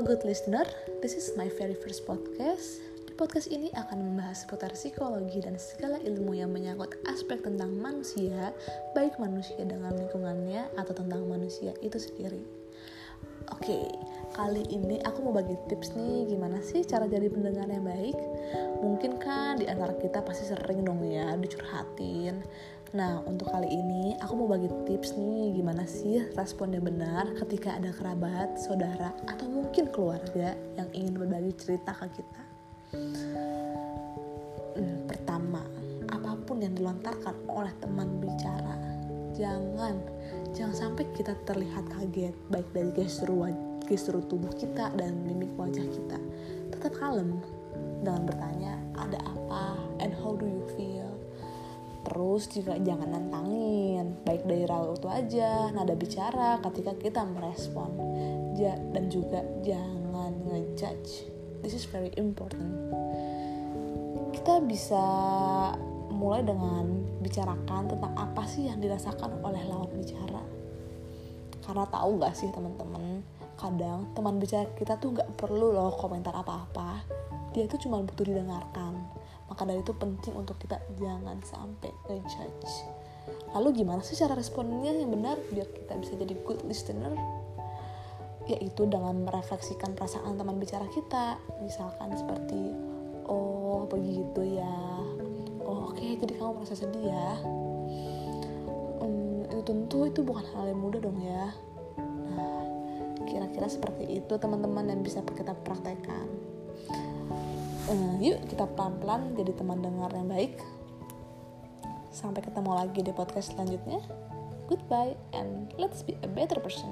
good listener, this is my very first podcast. Di podcast ini akan membahas seputar psikologi dan segala ilmu yang menyangkut aspek tentang manusia, baik manusia dengan lingkungannya atau tentang manusia itu sendiri. Oke, kali ini aku mau bagi tips nih gimana sih cara jadi pendengar yang baik. Mungkin kan di antara kita pasti sering dong ya dicurhatin Nah, untuk kali ini aku mau bagi tips nih gimana sih respon yang benar ketika ada kerabat, saudara, atau mungkin keluarga yang ingin berbagi cerita ke kita. Hmm, pertama, apa pun yang dilontarkan oleh teman bicara, jangan jangan sampai kita terlihat kaget baik dari gestur gestur tubuh kita dan mimik wajah kita. Tetap kalem dengan bertanya, ada apa and how do you feel? Terus juga jangan nantangin, baik dari raut aja, nada bicara ketika kita merespon. Ja, dan juga jangan ngejudge. This is very important. Kita bisa mulai dengan bicarakan tentang apa sih yang dirasakan oleh lawan bicara. Karena tahu gak sih teman-teman, kadang teman bicara kita tuh gak perlu loh komentar apa-apa. Dia tuh cuma butuh didengarkan maka dari itu penting untuk kita jangan sampai ngejudge. Lalu gimana sih cara responnya yang benar biar kita bisa jadi good listener? Yaitu dengan merefleksikan perasaan teman bicara kita. Misalkan seperti oh begitu ya? Oh oke okay, jadi kamu merasa sedih ya? Hmm, itu tentu itu bukan hal yang mudah dong ya. Nah kira-kira seperti itu teman-teman yang bisa kita praktekkan uh, yuk kita pelan-pelan jadi teman dengar yang baik. Sampai ketemu lagi di podcast selanjutnya. Goodbye and let's be a better person